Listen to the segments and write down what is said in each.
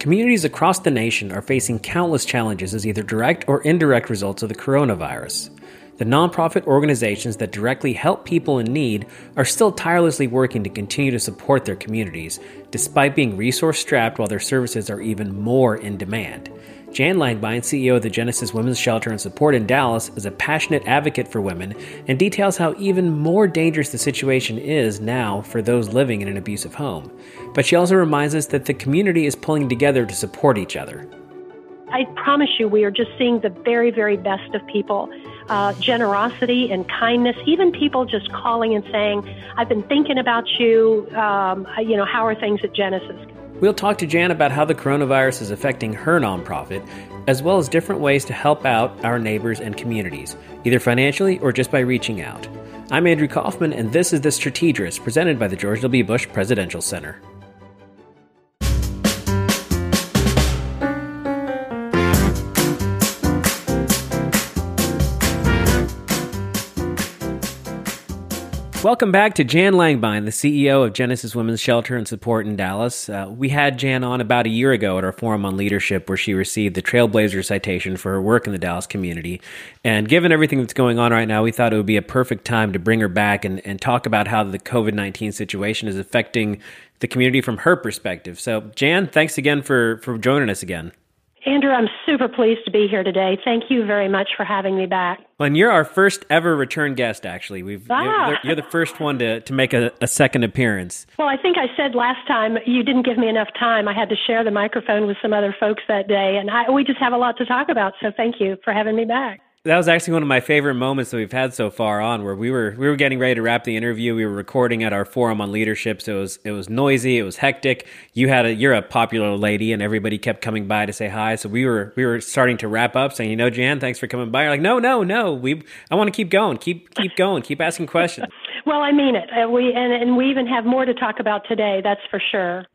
Communities across the nation are facing countless challenges as either direct or indirect results of the coronavirus. The nonprofit organizations that directly help people in need are still tirelessly working to continue to support their communities, despite being resource strapped while their services are even more in demand. Jan Langbein, CEO of the Genesis Women's Shelter and Support in Dallas, is a passionate advocate for women and details how even more dangerous the situation is now for those living in an abusive home. But she also reminds us that the community is pulling together to support each other. I promise you, we are just seeing the very, very best of people. Uh, generosity and kindness, even people just calling and saying, I've been thinking about you. Um, you know, how are things at Genesis? We'll talk to Jan about how the coronavirus is affecting her nonprofit, as well as different ways to help out our neighbors and communities, either financially or just by reaching out. I'm Andrew Kaufman, and this is The Strategerist, presented by the George W. Bush Presidential Center. Welcome back to Jan Langbein, the CEO of Genesis Women's Shelter and Support in Dallas. Uh, we had Jan on about a year ago at our Forum on Leadership, where she received the Trailblazer citation for her work in the Dallas community. And given everything that's going on right now, we thought it would be a perfect time to bring her back and, and talk about how the COVID 19 situation is affecting the community from her perspective. So, Jan, thanks again for, for joining us again. Andrew, I'm super pleased to be here today. Thank you very much for having me back. Well, and you're our first ever return guest, actually. We've ah. you're, you're, the first one to, to make a, a, second appearance. Well, I think I said last time you didn't give me enough time. I had to share the microphone with some other folks that day, and I, we just have a lot to talk about. So thank you for having me back that was actually one of my favorite moments that we've had so far on where we were we were getting ready to wrap the interview. We were recording at our forum on leadership so it was it was noisy it was hectic. You had a you're a popular lady and everybody kept coming by to say hi so we were we were starting to wrap up saying you know jan thanks for coming by. You're like no no no we i want to keep going keep keep going keep asking questions. Well i mean it uh, we and, and we even have more to talk about today that's for sure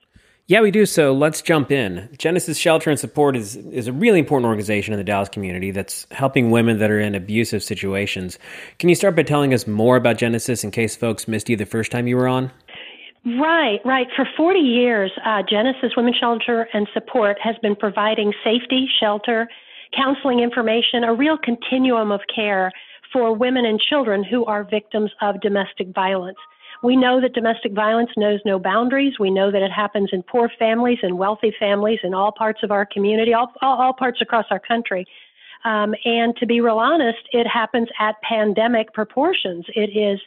yeah, we do. So let's jump in. Genesis Shelter and Support is, is a really important organization in the Dallas community that's helping women that are in abusive situations. Can you start by telling us more about Genesis in case folks missed you the first time you were on? Right, right. For 40 years, uh, Genesis Women's Shelter and Support has been providing safety, shelter, counseling information, a real continuum of care for women and children who are victims of domestic violence. We know that domestic violence knows no boundaries. We know that it happens in poor families and wealthy families in all parts of our community, all, all, all parts across our country. Um, and to be real honest, it happens at pandemic proportions. It is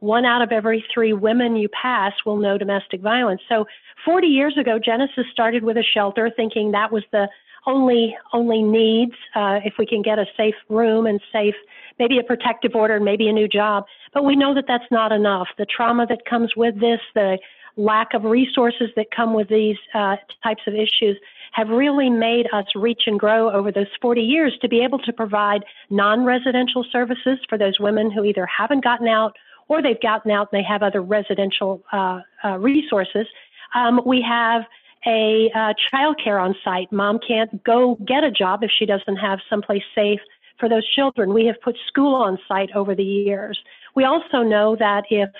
one out of every three women you pass will know domestic violence. So 40 years ago, Genesis started with a shelter thinking that was the only only needs uh, if we can get a safe room and safe maybe a protective order and maybe a new job. But we know that that's not enough. The trauma that comes with this, the lack of resources that come with these uh, types of issues have really made us reach and grow over those 40 years to be able to provide non residential services for those women who either haven't gotten out or they've gotten out and they have other residential uh, uh, resources. Um, we have a uh, child care on site. Mom can't go get a job if she doesn't have someplace safe for those children. We have put school on site over the years. We also know that if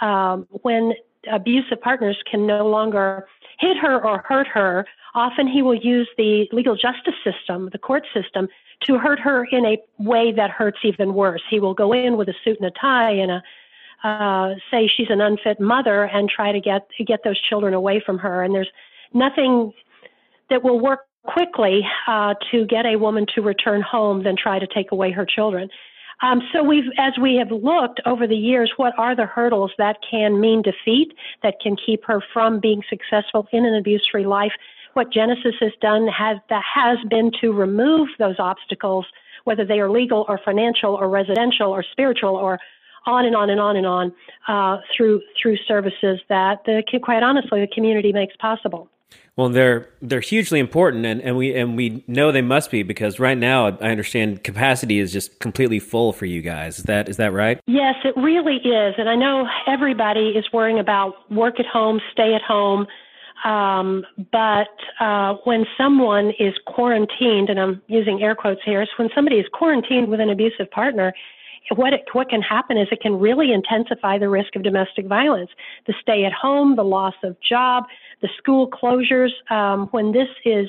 um, when abusive partners can no longer hit her or hurt her, often he will use the legal justice system, the court system, to hurt her in a way that hurts even worse. He will go in with a suit and a tie and a uh, say she's an unfit mother and try to get get those children away from her. And there's nothing that will work quickly uh, to get a woman to return home than try to take away her children. Um, so we've, as we have looked over the years, what are the hurdles that can mean defeat, that can keep her from being successful in an abuse-free life? What Genesis has done has that has been to remove those obstacles, whether they are legal or financial or residential or spiritual or on and on and on and on uh, through through services that the quite honestly the community makes possible. Well, they're they're hugely important, and, and we and we know they must be because right now I understand capacity is just completely full for you guys. Is that is that right? Yes, it really is, and I know everybody is worrying about work at home, stay at home, um, but uh, when someone is quarantined, and I'm using air quotes here, so when somebody is quarantined with an abusive partner, what it, what can happen is it can really intensify the risk of domestic violence. The stay at home, the loss of job, the school closures. Um, when this is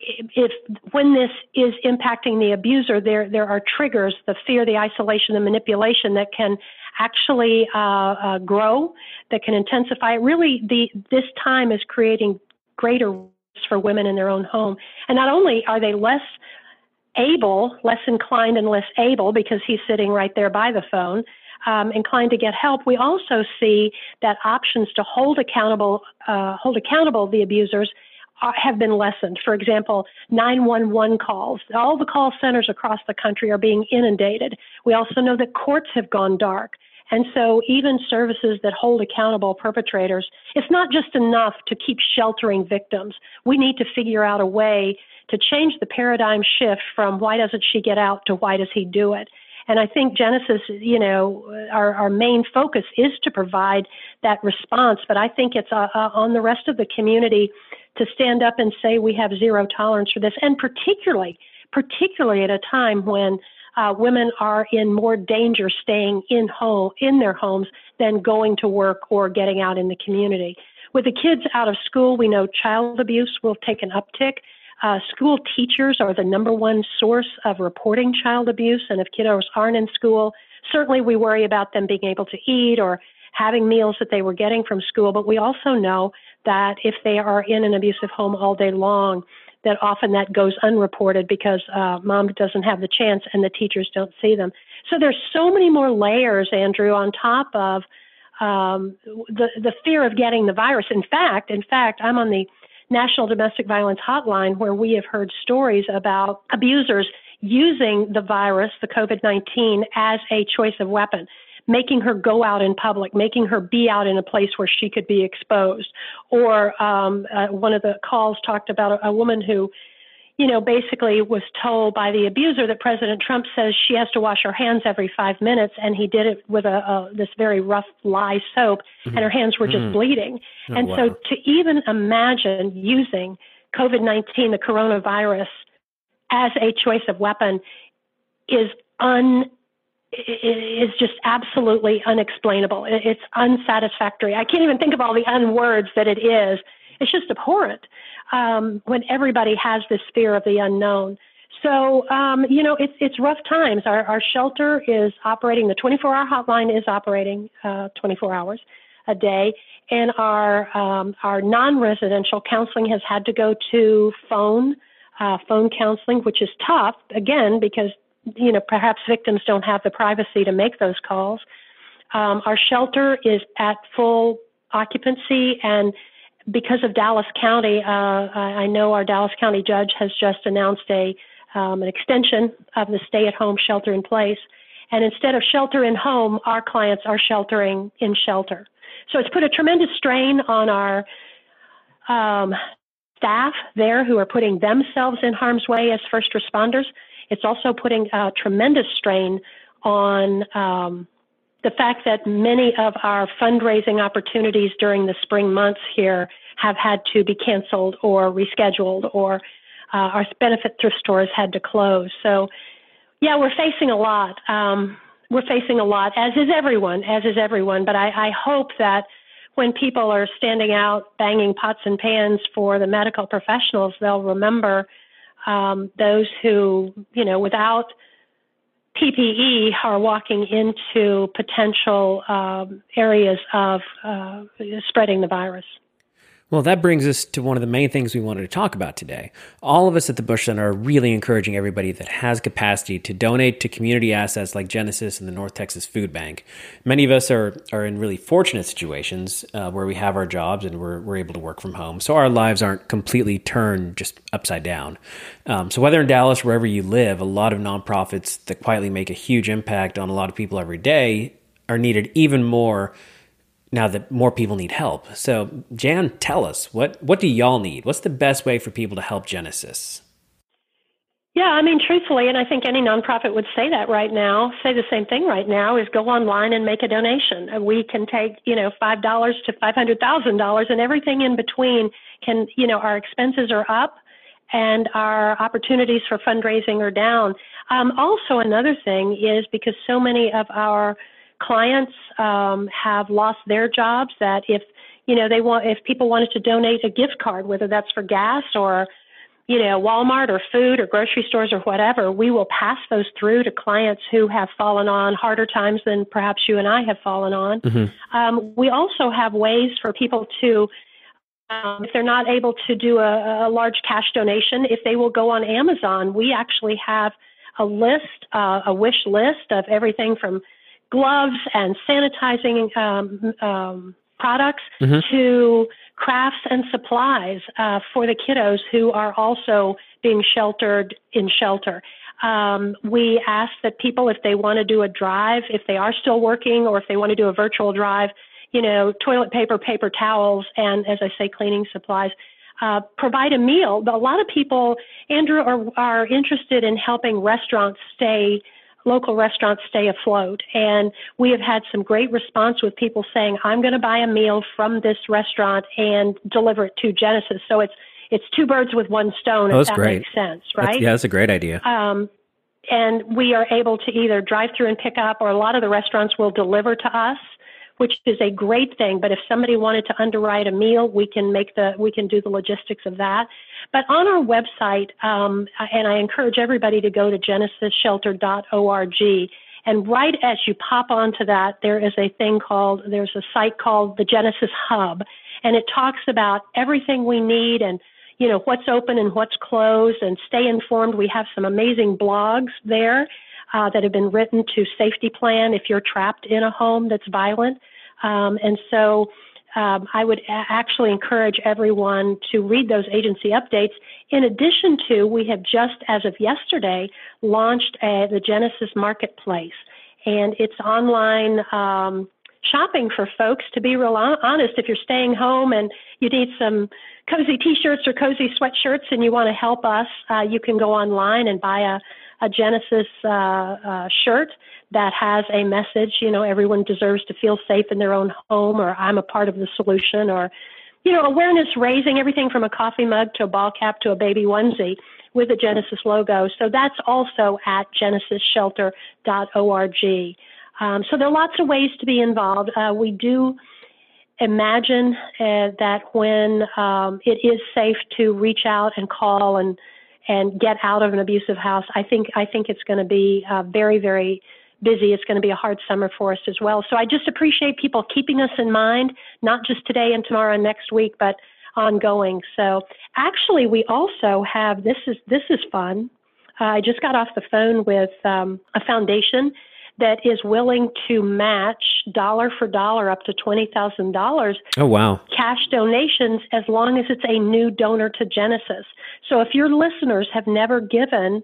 if when this is impacting the abuser, there there are triggers: the fear, the isolation, the manipulation that can actually uh, uh, grow, that can intensify. Really, the this time is creating greater risk for women in their own home, and not only are they less able, less inclined, and less able because he's sitting right there by the phone. Um, inclined to get help, we also see that options to hold accountable, uh, hold accountable the abusers have been lessened. For example, 911 calls. All the call centers across the country are being inundated. We also know that courts have gone dark. And so, even services that hold accountable perpetrators, it's not just enough to keep sheltering victims. We need to figure out a way to change the paradigm shift from why doesn't she get out to why does he do it. And I think Genesis, you know, our, our main focus is to provide that response, but I think it's uh, uh, on the rest of the community to stand up and say we have zero tolerance for this, and particularly, particularly at a time when uh, women are in more danger staying in home in their homes than going to work or getting out in the community. With the kids out of school, we know child abuse will take an uptick. Uh, school teachers are the number one source of reporting child abuse, and if kiddos aren't in school, certainly we worry about them being able to eat or having meals that they were getting from school. But we also know that if they are in an abusive home all day long, that often that goes unreported because uh, mom doesn't have the chance and the teachers don't see them. So there's so many more layers, Andrew, on top of um, the the fear of getting the virus. In fact, in fact, I'm on the National Domestic Violence Hotline where we have heard stories about abusers using the virus, the COVID 19, as a choice of weapon making her go out in public, making her be out in a place where she could be exposed. Or um, uh, one of the calls talked about a, a woman who, you know, basically was told by the abuser that President Trump says she has to wash her hands every five minutes, and he did it with a, a this very rough lye soap, mm-hmm. and her hands were just mm-hmm. bleeding. Oh, and wow. so to even imagine using COVID 19, the coronavirus, as a choice of weapon is un is just absolutely unexplainable. It's unsatisfactory. I can't even think of all the unwords that it is. It's just abhorrent um, when everybody has this fear of the unknown. So, um, you know, it's, it's rough times. Our, our shelter is operating, the 24 hour hotline is operating uh, 24 hours a day, and our, um, our non residential counseling has had to go to phone. Uh, phone counseling, which is tough, again, because you know, perhaps victims don't have the privacy to make those calls. Um, our shelter is at full occupancy, and because of Dallas County, uh, I know our Dallas County judge has just announced a um, an extension of the stay-at-home shelter in place. And instead of shelter in home, our clients are sheltering in shelter. So it's put a tremendous strain on our um, staff there who are putting themselves in harm's way as first responders. It's also putting a tremendous strain on um, the fact that many of our fundraising opportunities during the spring months here have had to be canceled or rescheduled, or uh, our benefit thrift stores had to close. So, yeah, we're facing a lot. Um, we're facing a lot, as is everyone, as is everyone. But I, I hope that when people are standing out banging pots and pans for the medical professionals, they'll remember um, those who, you know, without PPE are walking into potential um, areas of uh, spreading the virus. Well, that brings us to one of the main things we wanted to talk about today. All of us at the Bush Center are really encouraging everybody that has capacity to donate to community assets like Genesis and the North Texas Food Bank. Many of us are, are in really fortunate situations uh, where we have our jobs and we're, we're able to work from home. So our lives aren't completely turned just upside down. Um, so whether in Dallas, wherever you live, a lot of nonprofits that quietly make a huge impact on a lot of people every day are needed even more now that more people need help. So, Jan, tell us what what do y'all need? What's the best way for people to help Genesis? Yeah, I mean, truthfully, and I think any nonprofit would say that right now, say the same thing right now, is go online and make a donation. We can take, you know, five dollars to five hundred thousand dollars, and everything in between. Can you know our expenses are up, and our opportunities for fundraising are down. Um, also, another thing is because so many of our clients um, have lost their jobs that if you know they want if people wanted to donate a gift card whether that's for gas or you know, Walmart or food or grocery stores or whatever, we will pass those through to clients who have fallen on harder times than perhaps you and I have fallen on. Mm-hmm. Um, we also have ways for people to, um, if they're not able to do a, a, large cash donation, if they will go on Amazon, we actually have a list, uh, a wish list of everything from gloves and sanitizing um, um products mm-hmm. to crafts and supplies uh, for the kiddos who are also being sheltered in shelter. Um, we ask that people, if they want to do a drive, if they are still working, or if they want to do a virtual drive, you know, toilet paper, paper towels, and as I say, cleaning supplies. Uh, provide a meal. But a lot of people, Andrew, are, are interested in helping restaurants stay local restaurants stay afloat. And we have had some great response with people saying, I'm going to buy a meal from this restaurant and deliver it to Genesis. So it's it's two birds with one stone, oh, if that great. makes sense, right? That's, yeah, that's a great idea. Um, and we are able to either drive through and pick up, or a lot of the restaurants will deliver to us which is a great thing. But if somebody wanted to underwrite a meal, we can make the we can do the logistics of that. But on our website, um, and I encourage everybody to go to genesisshelter.org. And right as you pop onto that, there is a thing called there's a site called the Genesis Hub, and it talks about everything we need and you know what's open and what's closed and stay informed. We have some amazing blogs there uh, that have been written to safety plan if you're trapped in a home that's violent. Um, and so um, I would a- actually encourage everyone to read those agency updates. In addition to, we have just as of yesterday launched a, the Genesis Marketplace, and it's online. Um, shopping for folks to be real honest if you're staying home and you need some cozy t-shirts or cozy sweatshirts and you want to help us uh, you can go online and buy a, a Genesis uh, uh, shirt that has a message, you know, everyone deserves to feel safe in their own home, or I'm a part of the solution, or, you know, awareness raising everything from a coffee mug to a ball cap to a baby onesie with the Genesis logo. So that's also at genesisshelter.org. Um, so there are lots of ways to be involved. Uh, we do imagine uh, that when um, it is safe to reach out and call and and get out of an abusive house. I think I think it's going to be uh, very very busy. It's going to be a hard summer for us as well. So I just appreciate people keeping us in mind, not just today and tomorrow and next week, but ongoing. So actually, we also have this is this is fun. Uh, I just got off the phone with um, a foundation that is willing to match dollar for dollar up to $20,000. Oh, wow. Cash donations as long as it's a new donor to Genesis. So if your listeners have never given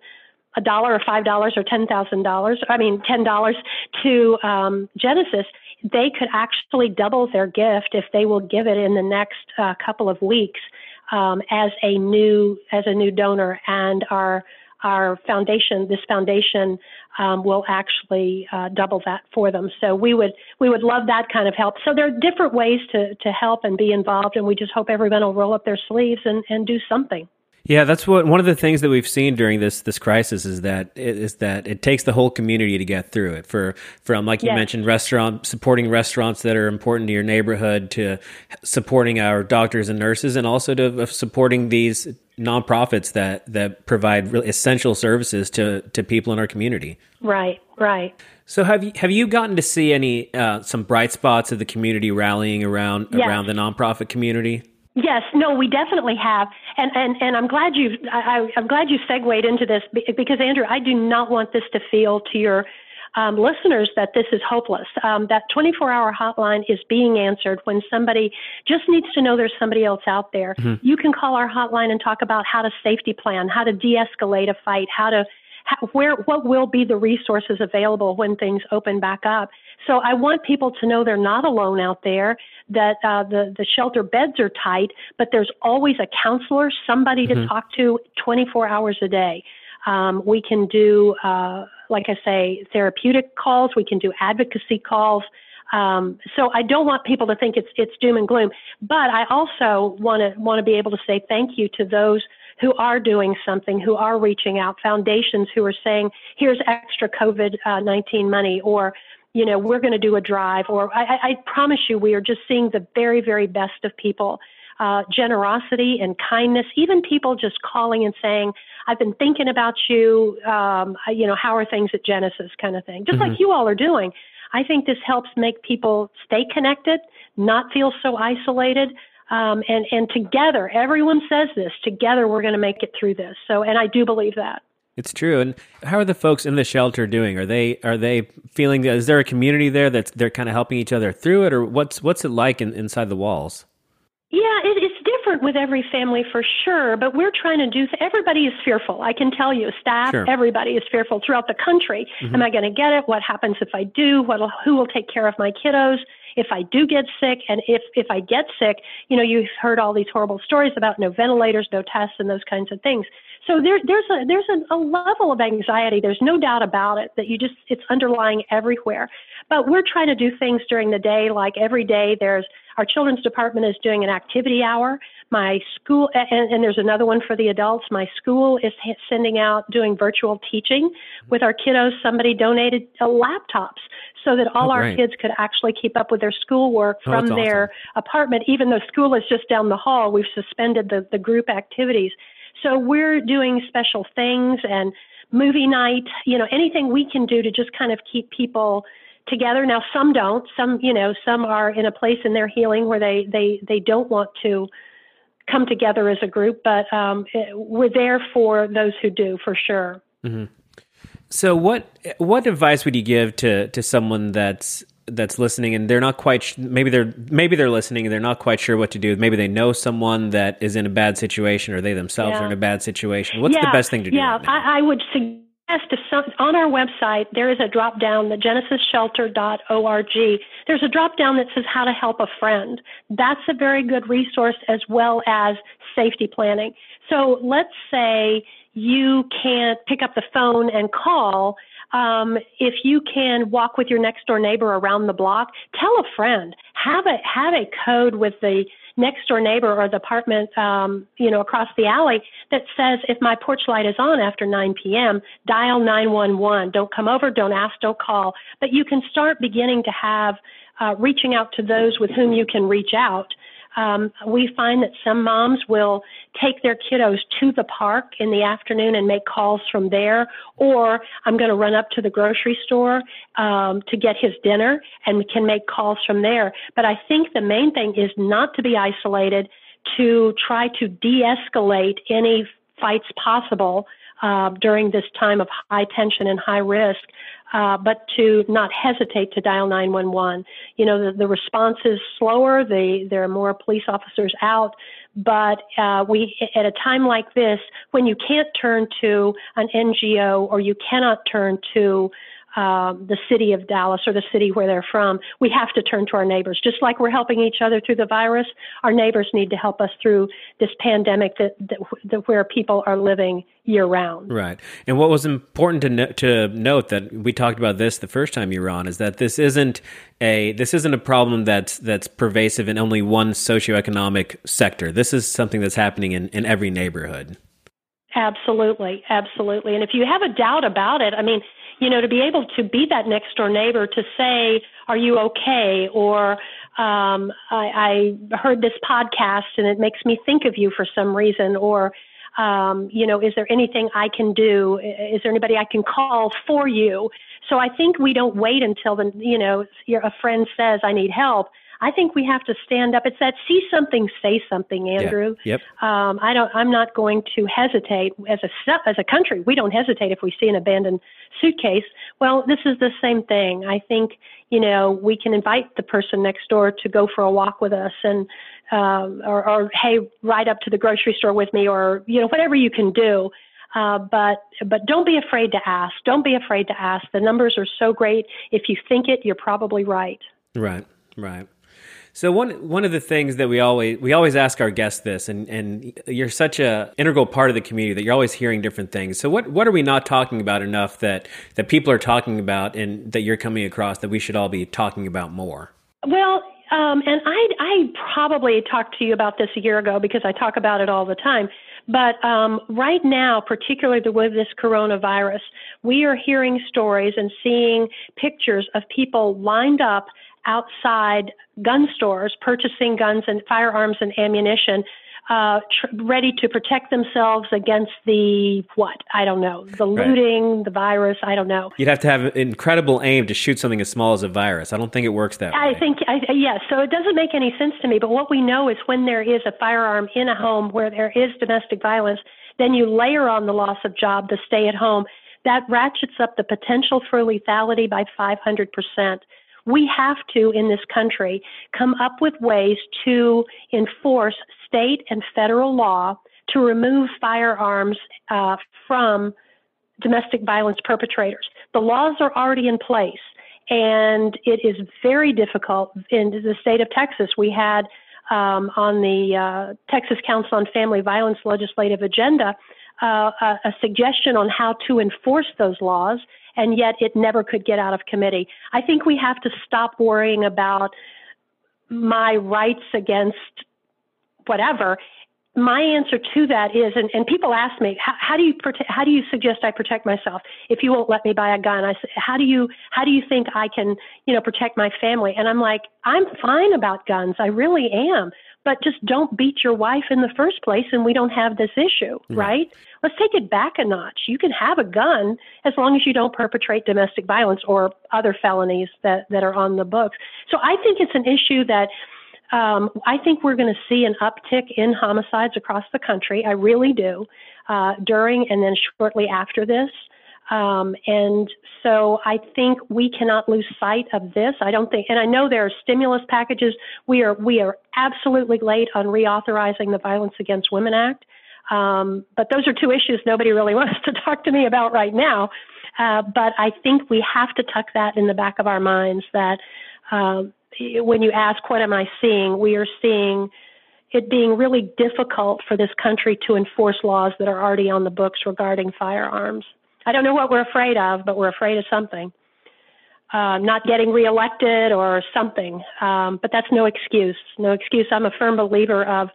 a dollar or five dollars or ten thousand dollars, I mean ten dollars to um, Genesis, they could actually double their gift if they will give it in the next uh, couple of weeks um, as a new as a new donor, and our our foundation, this foundation, um, will actually uh, double that for them. So we would we would love that kind of help. So there are different ways to to help and be involved, and we just hope everyone will roll up their sleeves and, and do something. Yeah, that's what one of the things that we've seen during this this crisis is that is that it takes the whole community to get through it. For from like you yes. mentioned, restaurant supporting restaurants that are important to your neighborhood, to supporting our doctors and nurses, and also to supporting these nonprofits that that provide really essential services to to people in our community. Right, right. So have you have you gotten to see any uh, some bright spots of the community rallying around yes. around the nonprofit community? Yes, no, we definitely have, and and and I'm glad you I, I'm glad you segued into this because Andrew, I do not want this to feel to your um, listeners that this is hopeless. Um, that 24-hour hotline is being answered when somebody just needs to know there's somebody else out there. Mm-hmm. You can call our hotline and talk about how to safety plan, how to de-escalate a fight, how to how, where what will be the resources available when things open back up. So I want people to know they're not alone out there. That uh, the the shelter beds are tight, but there's always a counselor, somebody mm-hmm. to talk to 24 hours a day. Um, we can do, uh, like I say, therapeutic calls. We can do advocacy calls. Um, so I don't want people to think it's it's doom and gloom, but I also want to want to be able to say thank you to those who are doing something, who are reaching out, foundations who are saying, here's extra COVID uh, 19 money, or you know, we're going to do a drive, or I, I promise you, we are just seeing the very, very best of people. Uh, generosity and kindness, even people just calling and saying, I've been thinking about you, um, you know, how are things at Genesis kind of thing, just mm-hmm. like you all are doing. I think this helps make people stay connected, not feel so isolated. Um, and, and together, everyone says this, together we're going to make it through this. So, and I do believe that. It's true. And how are the folks in the shelter doing? Are they are they feeling? Is there a community there that's they're kind of helping each other through it, or what's what's it like in, inside the walls? Yeah, it, it's different with every family for sure. But we're trying to do. Everybody is fearful. I can tell you, staff, sure. everybody is fearful throughout the country. Mm-hmm. Am I going to get it? What happens if I do? What who will take care of my kiddos? if I do get sick and if, if I get sick, you know, you've heard all these horrible stories about no ventilators, no tests and those kinds of things. So there, there's a there's a, a level of anxiety. There's no doubt about it that you just it's underlying everywhere. But we're trying to do things during the day, like every day. There's our children's department is doing an activity hour. My school, and, and there's another one for the adults. My school is sending out doing virtual teaching with our kiddos. Somebody donated uh, laptops so that all oh, our kids could actually keep up with their schoolwork oh, from their awesome. apartment, even though school is just down the hall. We've suspended the, the group activities. So we're doing special things and movie night, you know, anything we can do to just kind of keep people together. Now some don't. Some, you know, some are in a place in their healing where they they they don't want to come together as a group, but um, we're there for those who do for sure. Mm-hmm. So what what advice would you give to to someone that's that's listening and they're not quite sh- maybe they're maybe they're listening and they're not quite sure what to do maybe they know someone that is in a bad situation or they themselves yeah. are in a bad situation what's yeah. the best thing to do yeah right I, I, would suggest if some, on our website there is a drop down the genesisshelter.org there's a drop down that says how to help a friend. That's a very good resource as well as safety planning. So let's say you can't pick up the phone and call. Um, if you can walk with your next door neighbor around the block, tell a friend. Have a have a code with the next door neighbor or the apartment, um, you know, across the alley that says if my porch light is on after 9 p.m., dial 911. Don't come over, don't ask, don't call. But you can start beginning to have uh, reaching out to those with whom you can reach out um, we find that some moms will take their kiddos to the park in the afternoon and make calls from there, or I'm going to run up to the grocery store um, to get his dinner and can make calls from there. But I think the main thing is not to be isolated, to try to de escalate any fights possible uh, during this time of high tension and high risk, uh, but to not hesitate to dial 911. You know, the, the response is slower. The, there are more police officers out. But uh, we, at a time like this, when you can't turn to an NGO or you cannot turn to um, the city of Dallas or the city where they're from, we have to turn to our neighbors. Just like we're helping each other through the virus, our neighbors need to help us through this pandemic that, that, that where people are living year round. Right. And what was important to no, to note that we talked about this the first time you were on is that this isn't a this isn't a problem that's that's pervasive in only one socioeconomic sector. This is something that's happening in, in every neighborhood. Absolutely, absolutely. And if you have a doubt about it, I mean, you know, to be able to be that next door neighbor to say, "Are you okay?" or um, I, I heard this podcast and it makes me think of you for some reason, or um, you know, is there anything I can do? Is there anybody I can call for you? So I think we don't wait until the you know a friend says I need help. I think we have to stand up. It's that see something, say something, Andrew. Yeah. Yep. Um, I don't. I'm not going to hesitate as a as a country. We don't hesitate if we see an abandoned suitcase. Well, this is the same thing. I think you know we can invite the person next door to go for a walk with us, and um, or, or hey, ride up to the grocery store with me, or you know whatever you can do. Uh, but but don't be afraid to ask. Don't be afraid to ask. The numbers are so great. If you think it, you're probably right. Right. Right. So one one of the things that we always we always ask our guests this, and and you're such a integral part of the community that you're always hearing different things. So what what are we not talking about enough that that people are talking about and that you're coming across that we should all be talking about more? Well, um, and I I probably talked to you about this a year ago because I talk about it all the time. But um, right now, particularly with this coronavirus, we are hearing stories and seeing pictures of people lined up outside gun stores purchasing guns and firearms and ammunition uh, tr- ready to protect themselves against the what? I don't know. The looting, right. the virus. I don't know. You'd have to have incredible aim to shoot something as small as a virus. I don't think it works that I way. I think, I, yes. So it doesn't make any sense to me. But what we know is when there is a firearm in a home where there is domestic violence, then you layer on the loss of job, the stay at home. That ratchets up the potential for lethality by 500 percent we have to, in this country, come up with ways to enforce state and federal law to remove firearms uh, from domestic violence perpetrators. The laws are already in place, and it is very difficult. In the state of Texas, we had um, on the uh, Texas Council on Family Violence legislative agenda uh, a, a suggestion on how to enforce those laws and yet it never could get out of committee. I think we have to stop worrying about my rights against whatever. My answer to that is, and, and people ask me, how, do you prote- how do you suggest I protect myself if you won't let me buy a gun? I say, how do you how do you think I can you know protect my family? And I'm like, I'm fine about guns, I really am but just don't beat your wife in the first place and we don't have this issue, mm-hmm. right? Let's take it back a notch. You can have a gun as long as you don't perpetrate domestic violence or other felonies that, that are on the books. So I think it's an issue that um, I think we're going to see an uptick in homicides across the country. I really do, uh, during and then shortly after this. Um, and so I think we cannot lose sight of this. I don't think, and I know there are stimulus packages. We are we are absolutely late on reauthorizing the Violence Against Women Act. Um, but those are two issues nobody really wants to talk to me about right now. Uh, but I think we have to tuck that in the back of our minds that uh, when you ask, what am I seeing? We are seeing it being really difficult for this country to enforce laws that are already on the books regarding firearms. I don't know what we're afraid of, but we're afraid of something. Uh, not getting reelected or something. Um, but that's no excuse. No excuse. I'm a firm believer of,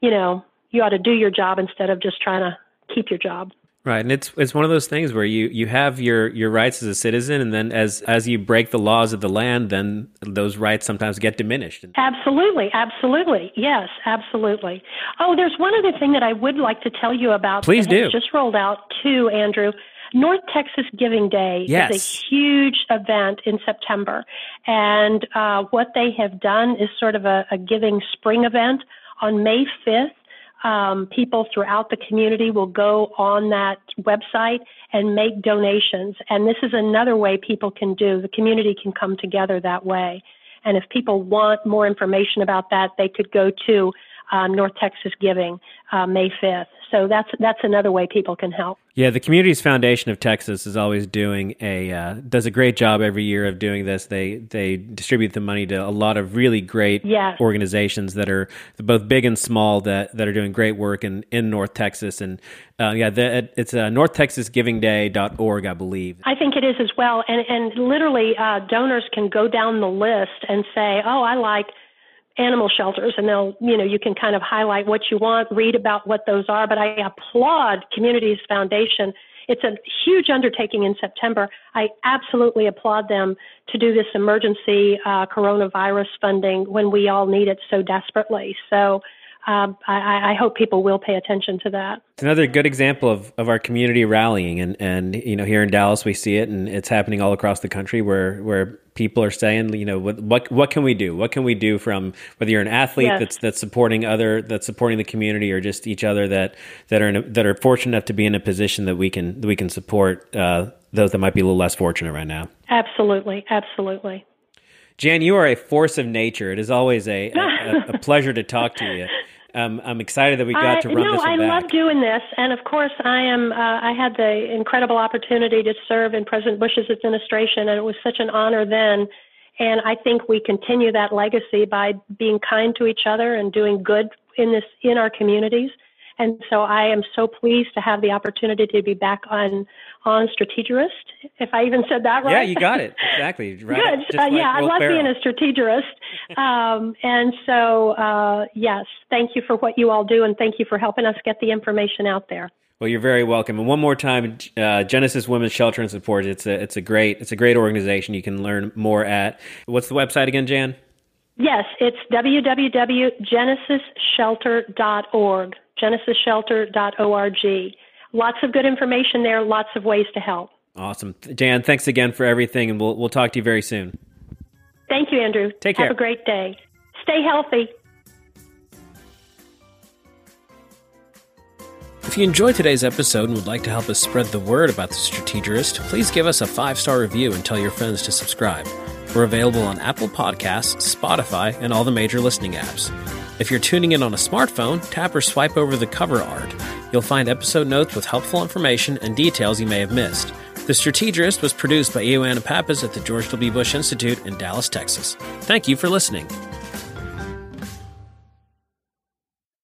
you know, you ought to do your job instead of just trying to keep your job. Right, and it's it's one of those things where you you have your your rights as a citizen, and then as as you break the laws of the land, then those rights sometimes get diminished. Absolutely, absolutely, yes, absolutely. Oh, there's one other thing that I would like to tell you about. Please do. Just rolled out too, Andrew. North Texas Giving Day yes. is a huge event in September. And uh, what they have done is sort of a, a giving spring event on May 5th. Um, people throughout the community will go on that website and make donations. And this is another way people can do. The community can come together that way. And if people want more information about that, they could go to um, North Texas Giving uh, May 5th. So that's that's another way people can help. Yeah, the Communities Foundation of Texas is always doing a uh, does a great job every year of doing this. They they distribute the money to a lot of really great yes. organizations that are both big and small that, that are doing great work in, in North Texas. And uh, yeah, the, it's uh, northtexasgivingday.org, I believe. I think it is as well. And and literally, uh, donors can go down the list and say, oh, I like animal shelters and they'll you know you can kind of highlight what you want read about what those are but i applaud communities foundation. It's a huge undertaking in september. I absolutely applaud them to do this emergency uh, coronavirus funding when we all need it so desperately. So um, I, I, hope people will pay attention to that. It's another good example of, of our community rallying, and, and you know here in Dallas we see it, and it's happening all across the country where where people are saying, you know, what what, what can we do? What can we do from whether you're an athlete yes. that's that's supporting other that's supporting the community or just each other that that are a, that are fortunate enough to be in a position that we can that we can support uh, those that might be a little less fortunate right now. Absolutely, absolutely. Jan, you are a force of nature. It is always a, a, a pleasure to talk to you. Um, I'm excited that we got to run no, this. No, I back. love doing this, and of course, I am. Uh, I had the incredible opportunity to serve in President Bush's administration, and it was such an honor then. And I think we continue that legacy by being kind to each other and doing good in this in our communities. And so I am so pleased to have the opportunity to be back on on Strategerist. If I even said that right. Yeah, you got it exactly. Right. Good. Uh, like yeah, I love being a Strategerist. um, and so uh, yes, thank you for what you all do, and thank you for helping us get the information out there. Well, you're very welcome. And one more time, uh, Genesis Women's Shelter and Support. It's a it's a great it's a great organization. You can learn more at what's the website again, Jan? Yes, it's www.genesisshelter.org. Genesisshelter.org. Lots of good information there. Lots of ways to help. Awesome, Jan. Thanks again for everything, and we'll we'll talk to you very soon. Thank you, Andrew. Take care. Have a great day. Stay healthy. If you enjoyed today's episode and would like to help us spread the word about the Strategerist, please give us a five star review and tell your friends to subscribe. We're available on Apple Podcasts, Spotify, and all the major listening apps. If you're tuning in on a smartphone, tap or swipe over the cover art. You'll find episode notes with helpful information and details you may have missed. The Strategerist was produced by Ioana Pappas at the George W. Bush Institute in Dallas, Texas. Thank you for listening.